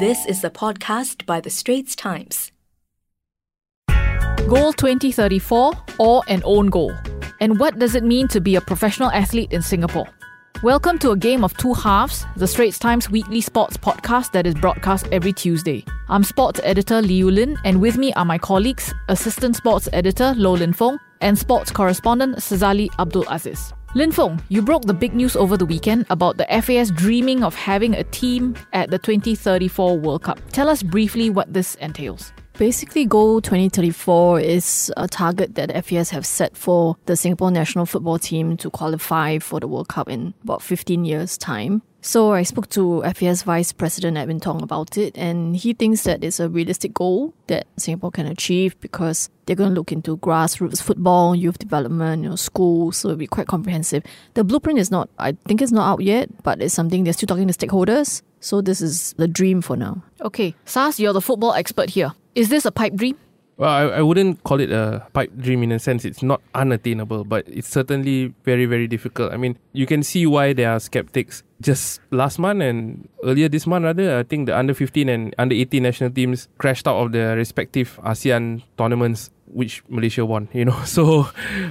This is a podcast by The Straits Times. Goal 2034 or an own goal? And what does it mean to be a professional athlete in Singapore? Welcome to a game of two halves, the Straits Times weekly sports podcast that is broadcast every Tuesday. I'm sports editor Lee Yulin, and with me are my colleagues, assistant sports editor Low Lin Fhoong and sports correspondent Sazali Abdul Aziz. Lin Fhoong, you broke the big news over the weekend about the FAS dreaming of having a team at the 2034 World Cup. Tell us briefly what this entails. Basically, Goal 2034 is a target that FAS have set for the Singapore national football team to qualify for the World Cup in about 15 years' time. So I spoke to FAS Vice President Edwin Tong about it, and he thinks that it's a realistic goal that Singapore can achieve because they're going to look into grassroots football, youth development, you know, schools, so it'll be quite comprehensive. The blueprint is not, I think it's not out yet, but it's something they're still talking to stakeholders. So this is the dream for now. Okay, Sas, you're the football expert here. Is this a pipe dream? Well, I, I wouldn't call it a pipe dream in a sense. It's not unattainable, but it's certainly very, very difficult. I mean, you can see why there are skeptics. Just last month and earlier this month, rather, I think the under 15 and under 18 national teams crashed out of their respective ASEAN tournaments which Malaysia won, you know. So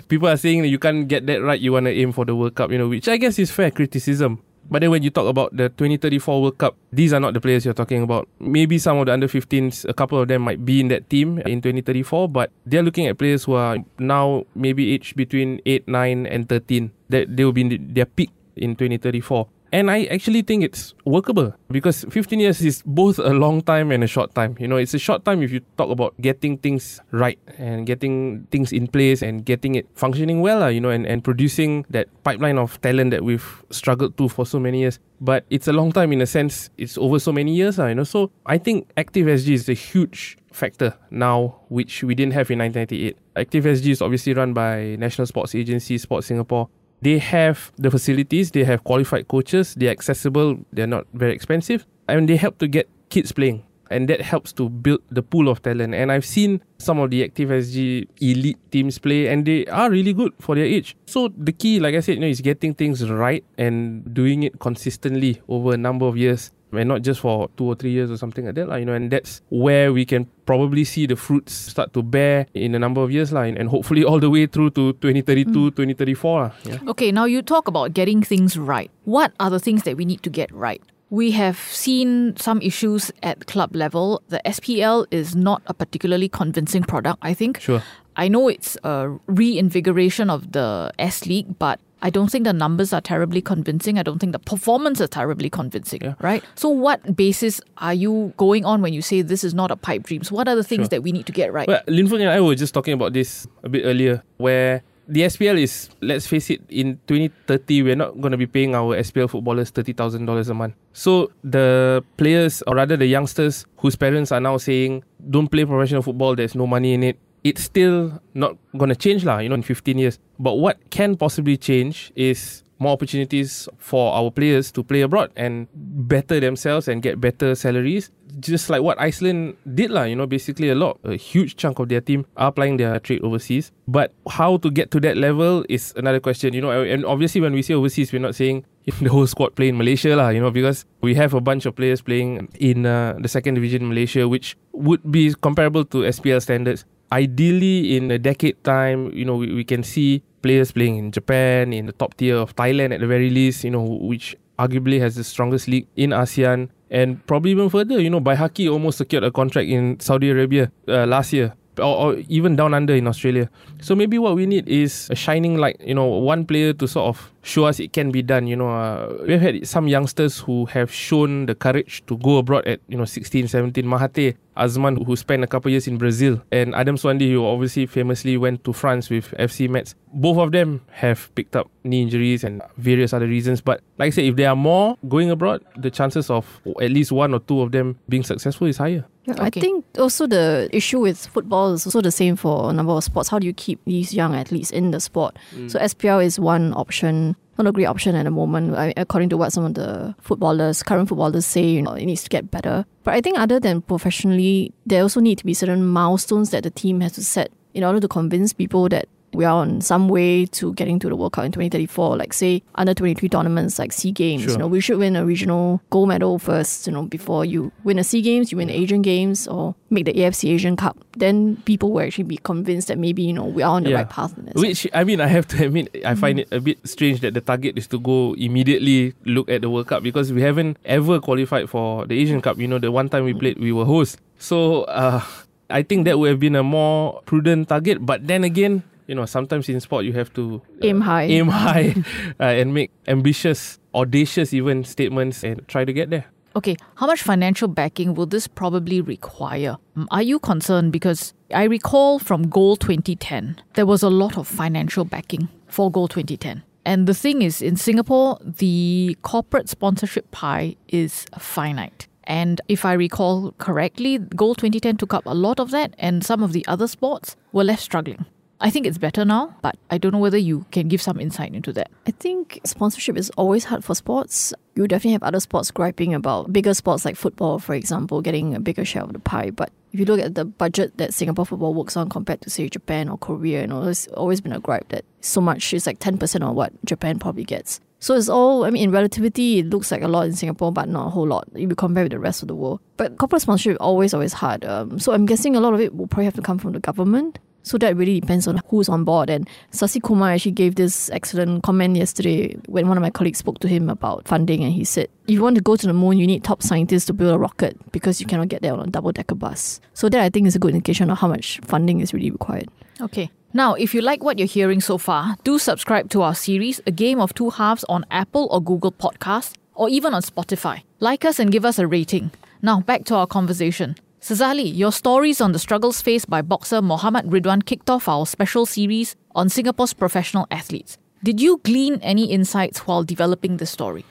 people are saying that you can't get that right, you want to aim for the World Cup, you know, which I guess is fair criticism. But then when you talk about the 2034 World Cup, these are not the players you're talking about. Maybe some of the under 15s, a couple of them might be in that team in 2034, but they're looking at players who are now maybe aged between 8, 9, and 13. That they will be in their peak in 2034. And I actually think it's workable because 15 years is both a long time and a short time. You know, it's a short time if you talk about getting things right and getting things in place and getting it functioning well, ah, you know, and, and producing that pipeline of talent that we've struggled to for so many years. But it's a long time in a sense, it's over so many years, ah, you know. So I think Active SG is a huge factor now, which we didn't have in 1998. Active SG is obviously run by National Sports Agency, Sports Singapore they have the facilities, they have qualified coaches, they're accessible, they're not very expensive, and they help to get kids playing. And that helps to build the pool of talent. And I've seen some of the Active SG elite teams play, and they are really good for their age. So the key, like I said, you know, is getting things right and doing it consistently over a number of years and not just for two or three years or something like that, like, you know, and that's where we can probably see the fruits start to bear in a number of years, like, and hopefully all the way through to 2032, mm. 2034. Yeah. Okay, now you talk about getting things right. What are the things that we need to get right? We have seen some issues at club level. The SPL is not a particularly convincing product, I think. Sure. I know it's a reinvigoration of the S League, but I don't think the numbers are terribly convincing. I don't think the performance is terribly convincing, yeah. right? So, what basis are you going on when you say this is not a pipe dream? So what are the things sure. that we need to get right? Well, Lin Fhoong and I were just talking about this a bit earlier, where the SPL is, let's face it, in 2030, we're not going to be paying our SPL footballers $30,000 a month. So the players, or rather the youngsters whose parents are now saying, don't play professional football, there's no money in it, it's still not going to change lah, you know, in 15 years. But what can possibly change is more opportunities for our players to play abroad and better themselves and get better salaries. Just like what Iceland did lah, you know, basically a lot, a huge chunk of their team are applying their trade overseas. But how to get to that level is another question, you know, and obviously when we say overseas, we're not saying the whole squad play in Malaysia lah, you know, because we have a bunch of players playing in uh, the second division in Malaysia, which would be comparable to SPL standards ideally in a decade time you know we, we can see players playing in japan in the top tier of thailand at the very least you know which arguably has the strongest league in asean and probably even further you know Baihakki almost secured a contract in saudi arabia uh, last year or, or even down under in australia so maybe what we need is a shining light you know one player to sort of show us it can be done. You know, uh, we've had some youngsters who have shown the courage to go abroad at you know 16, 17. Mahathir Azeman, who spent a couple years in Brazil, and Adam Swandi, who obviously famously went to France with FC Metz. Both of them have picked up knee injuries and various other reasons. But like I said, if there are more going abroad, the chances of at least one or two of them being successful is higher. Okay. I think also the issue with football is also the same for a number of sports. How do you keep these young athletes in the sport? Mm. So SPL is one option not a great option at the moment. According to what some of the footballers, current footballers say, you know, it needs to get better. But I think other than professionally, there also need to be certain milestones that the team has to set in order to convince people that we are on some way to getting to the World Cup in 2034. Like say under 23 tournaments like Sea Games, Sure. you know, we should win a regional gold medal first. You know, before you win a Sea Games, you win the Asian Games or make the AFC Asian Cup. Then people will actually be convinced that maybe you know we are on the Yeah. right path. Which I mean, I have to admit, I find it a bit strange that the target is to go immediately look at the World Cup because we haven't ever qualified for the Asian Cup. You know, the one time we played, we were host. So uh, I think that would have been a more prudent target. But then again, you know, sometimes in sport you have to uh, Aim high. aim high, uh, and make ambitious, audacious even statements and try to get there. Okay, how much financial backing will this probably require? Mm, Are you concerned? Because I recall from Goal 2010, there was a lot of financial backing for Goal 2010. And the thing is, in Singapore, the corporate sponsorship pie is finite. And if I recall correctly, Goal 2010 took up a lot of that, and some of the other sports were left struggling. I think it's better now, but I don't know whether you can give some insight into that. I think sponsorship is always hard for sports. You definitely have other sports griping about bigger sports like football, for example, getting a bigger share of the pie. But if you look at the budget that Singapore football works on compared to, say, Japan or Korea, you know, there's always been a gripe that so much is like 10% of what Japan probably gets. So it's all, I mean, in relativity, it looks like a lot in Singapore, but not a whole lot if you compare with the rest of the world. But corporate sponsorship is always, always hard. Um, so I'm guessing a lot of it will probably have to come from the government. So that really depends on who's on board. And Sasi Kumar actually gave this excellent comment yesterday when one of my colleagues spoke to him about funding. And he said, if you want to go to the moon, you need top scientists to build a rocket because you cannot get there on a double decker bus. So that I think is a good indication of how much funding is really required. Okay. Now, if you like what you're hearing so far, do subscribe to our series, A Game of Two Halves, on Apple or Google Podcasts, or even on Spotify. Like us and give us a rating. Now, back to our conversation. Sazali, your stories on the struggles faced by boxer Muhammad Ridhwan kicked off our special series on Singapore's professional athletes. Did you glean any insights while developing the story?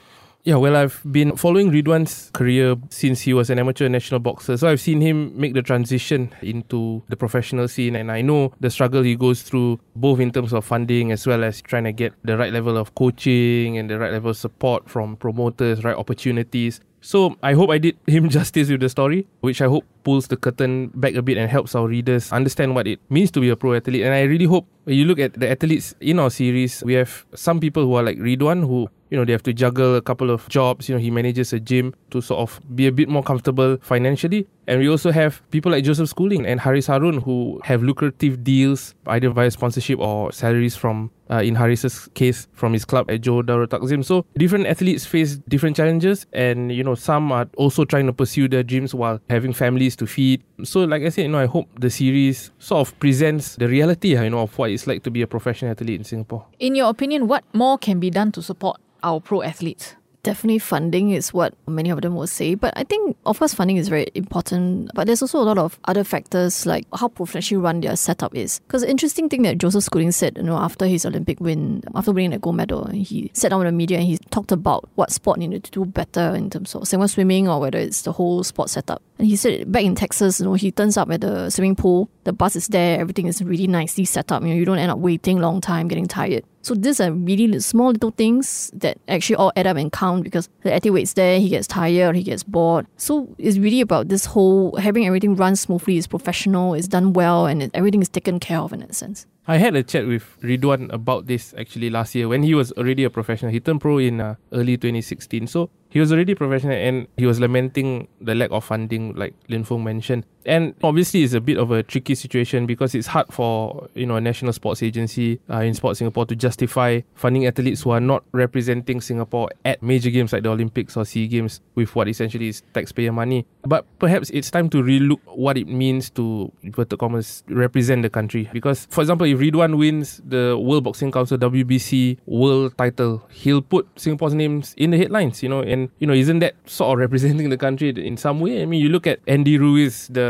Yeah, well, I've been following Ridhwan's career since he was an amateur national boxer. So I've seen him make the transition into the professional scene, and I know the struggle he goes through, both in terms of funding as well as trying to get the right level of coaching and the right level of support from promoters, right opportunities. So I hope I did him justice with the story, which I hope pulls the curtain back a bit and helps our readers understand what it means to be a pro athlete. And I really hope when you look at the athletes in our series, we have some people who are like Ridhwan who you know they have to juggle a couple of jobs. You know he manages a gym to sort of be a bit more comfortable financially. And we also have people like joseph schooling and Hariss Harun who have lucrative deals either via sponsorship or salaries from uh, in Hariss's case from his club at Johor Darul Ta'zim. So different athletes face different challenges and you know some are also trying to pursue their dreams while having families to feed so like i said you know i hope the series sort of presents the reality you know of what it's like to be a professional athlete in singapore In your opinion, what more can be done to support our pro athletes? Definitely funding is what many of them will say. But I think, of course, funding is very important. But there's also a lot of other factors like how professionally run their setup is. Because the interesting thing that Joseph Schooling said, you know, after his Olympic win, after winning the gold medal, he sat down with the media and he talked about what sport needed to do better in terms of same as swimming or whether it's the whole sport setup. And he said back in Texas, you know, he turns up at the swimming pool, the bus is there, everything is really nicely set up. You know, you don't end up waiting long time, getting tired. So these are really small little things that actually all add up and count because the athlete waits there, he gets tired, he gets bored. So it's really about this whole having everything run smoothly, is professional, is done well, and everything is taken care of in that sense. I had a chat with Ridhwan about this actually last year when he was already a professional. He turned pro in uh, early 2016. So he was already professional and he was lamenting the lack of funding, like Lin Fhoong mentioned. And obviously, it's a bit of a tricky situation because it's hard for you know a national sports agency uh, in Sport Singapore to justify funding athletes who are not representing Singapore at major games like the Olympics or Sea Games with what essentially is taxpayer money. But perhaps it's time to relook what it means to inverted commas represent the country. Because, for example, if Ridhwan wins the World Boxing Council WBC world title, he'll put Singapore's names in the headlines. You know, and you know, isn't that sort of representing the country in some way? I mean, you look at Andy Ruiz, the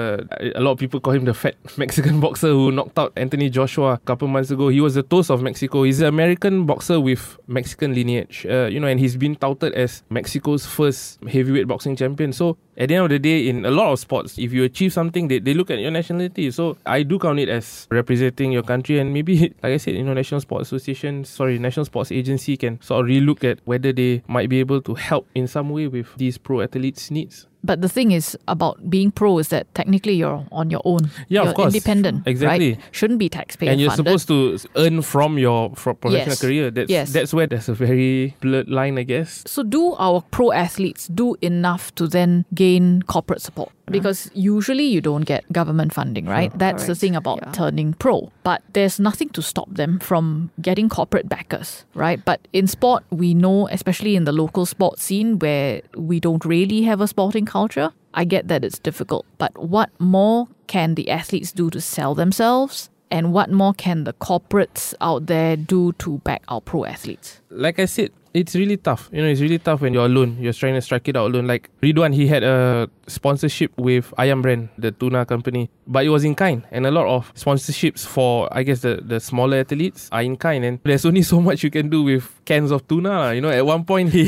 a lot of people call him the fat Mexican boxer who knocked out Anthony Joshua a couple months ago. He was the toast of Mexico. He's an American boxer with Mexican lineage. Uh, you know, and he's been touted as Mexico's first heavyweight boxing champion. So at the end of the day, in a lot of sports, if you achieve something, they, they look at your nationality. So I do count it as representing your country. And maybe, like I said, you know, National Sports Association, sorry, National Sports Agency can sort of relook at whether they might be able to help in some way with these pro athletes' needs. But the thing is about being pro is that technically you're on your own. Yeah, of you're course. independent. Exactly. Right? Shouldn't be taxpayer and you're funded. supposed to earn from your from professional Yes. career. That's Yes. that's where there's a very blurred line, I guess. So, do our pro athletes do enough to then gain corporate support? Because usually you don't get government funding, right? That's the thing about Yeah. turning pro. But there's nothing to stop them from getting corporate backers, right? But in sport, we know, especially in the local sports scene where we don't really have a sporting culture, I get that it's difficult. But what more can the athletes do to sell themselves? And what more can the corporates out there do to back our pro athletes? like I said, it's really tough. You know, it's really tough when you're alone. You're trying to strike it out alone. Like Ridhwan, he had a sponsorship with Ayam Brand, the tuna company, but it was in kind. And a lot of sponsorships for, I guess, the, the smaller athletes are in kind. And there's only so much you can do with cans of tuna. You know, at one point he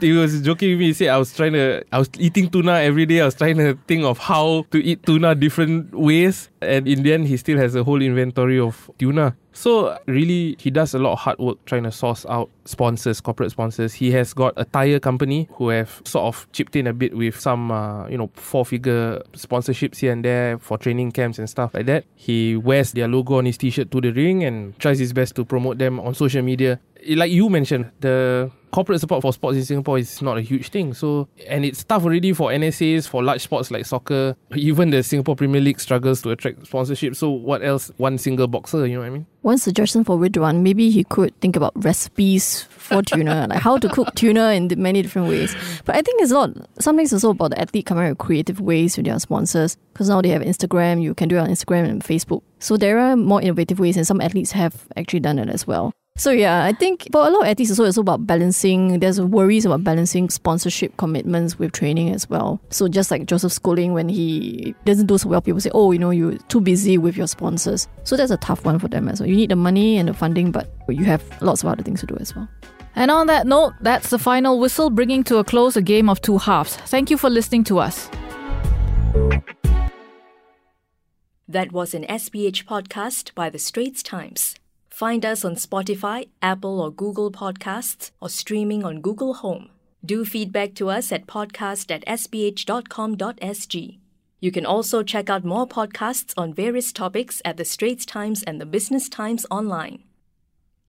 he was joking with me. He said I was trying to, I was eating tuna every day. I was trying to think of how to eat tuna different ways. And in the end, he still has a whole inventory of tuna. So really, he does a lot of hard work trying to source out sponsors, corporate sponsors. He has got a tire company who have sort of chipped in a bit with some, uh, you know, four-figure sponsorships here and there for training camps and stuff like that. He wears their logo on his t-shirt to the ring and tries his best to promote them on social media. Like you mentioned, the corporate support for sports in Singapore is not a huge thing. So, and it's tough already for NSAs, for large sports like soccer. Even the Singapore Premier League struggles to attract sponsorship. So, what else? One single boxer, you know what I mean? One suggestion for Ridhwan, maybe he could think about recipes for tuna, like how to cook tuna in many different ways. But I think it's a lot, something also about the athlete coming up with creative ways with their sponsors. Because now they have Instagram, you can do it on Instagram and Facebook. So there are more innovative ways, and some athletes have actually done it as well. So yeah, I think for a lot of athletes, it's also about balancing. There's worries about balancing sponsorship commitments with training as well. So just like Joseph Schooling, when he doesn't do so well, people say, "Oh, you know, you're too busy with your sponsors." So that's a tough one for them as well. You need the money and the funding, but you have lots of other things to do as well. And on that note, that's the final whistle, bringing to a close a game of two halves. Thank you for listening to us. That was an SPH podcast by The Straits Times. Find us on Spotify, Apple or Google Podcasts, or streaming on Google Home. Do feedback to us at podcast at sph.com.sg. You can also check out more podcasts on various topics at The Straits Times and The Business Times online.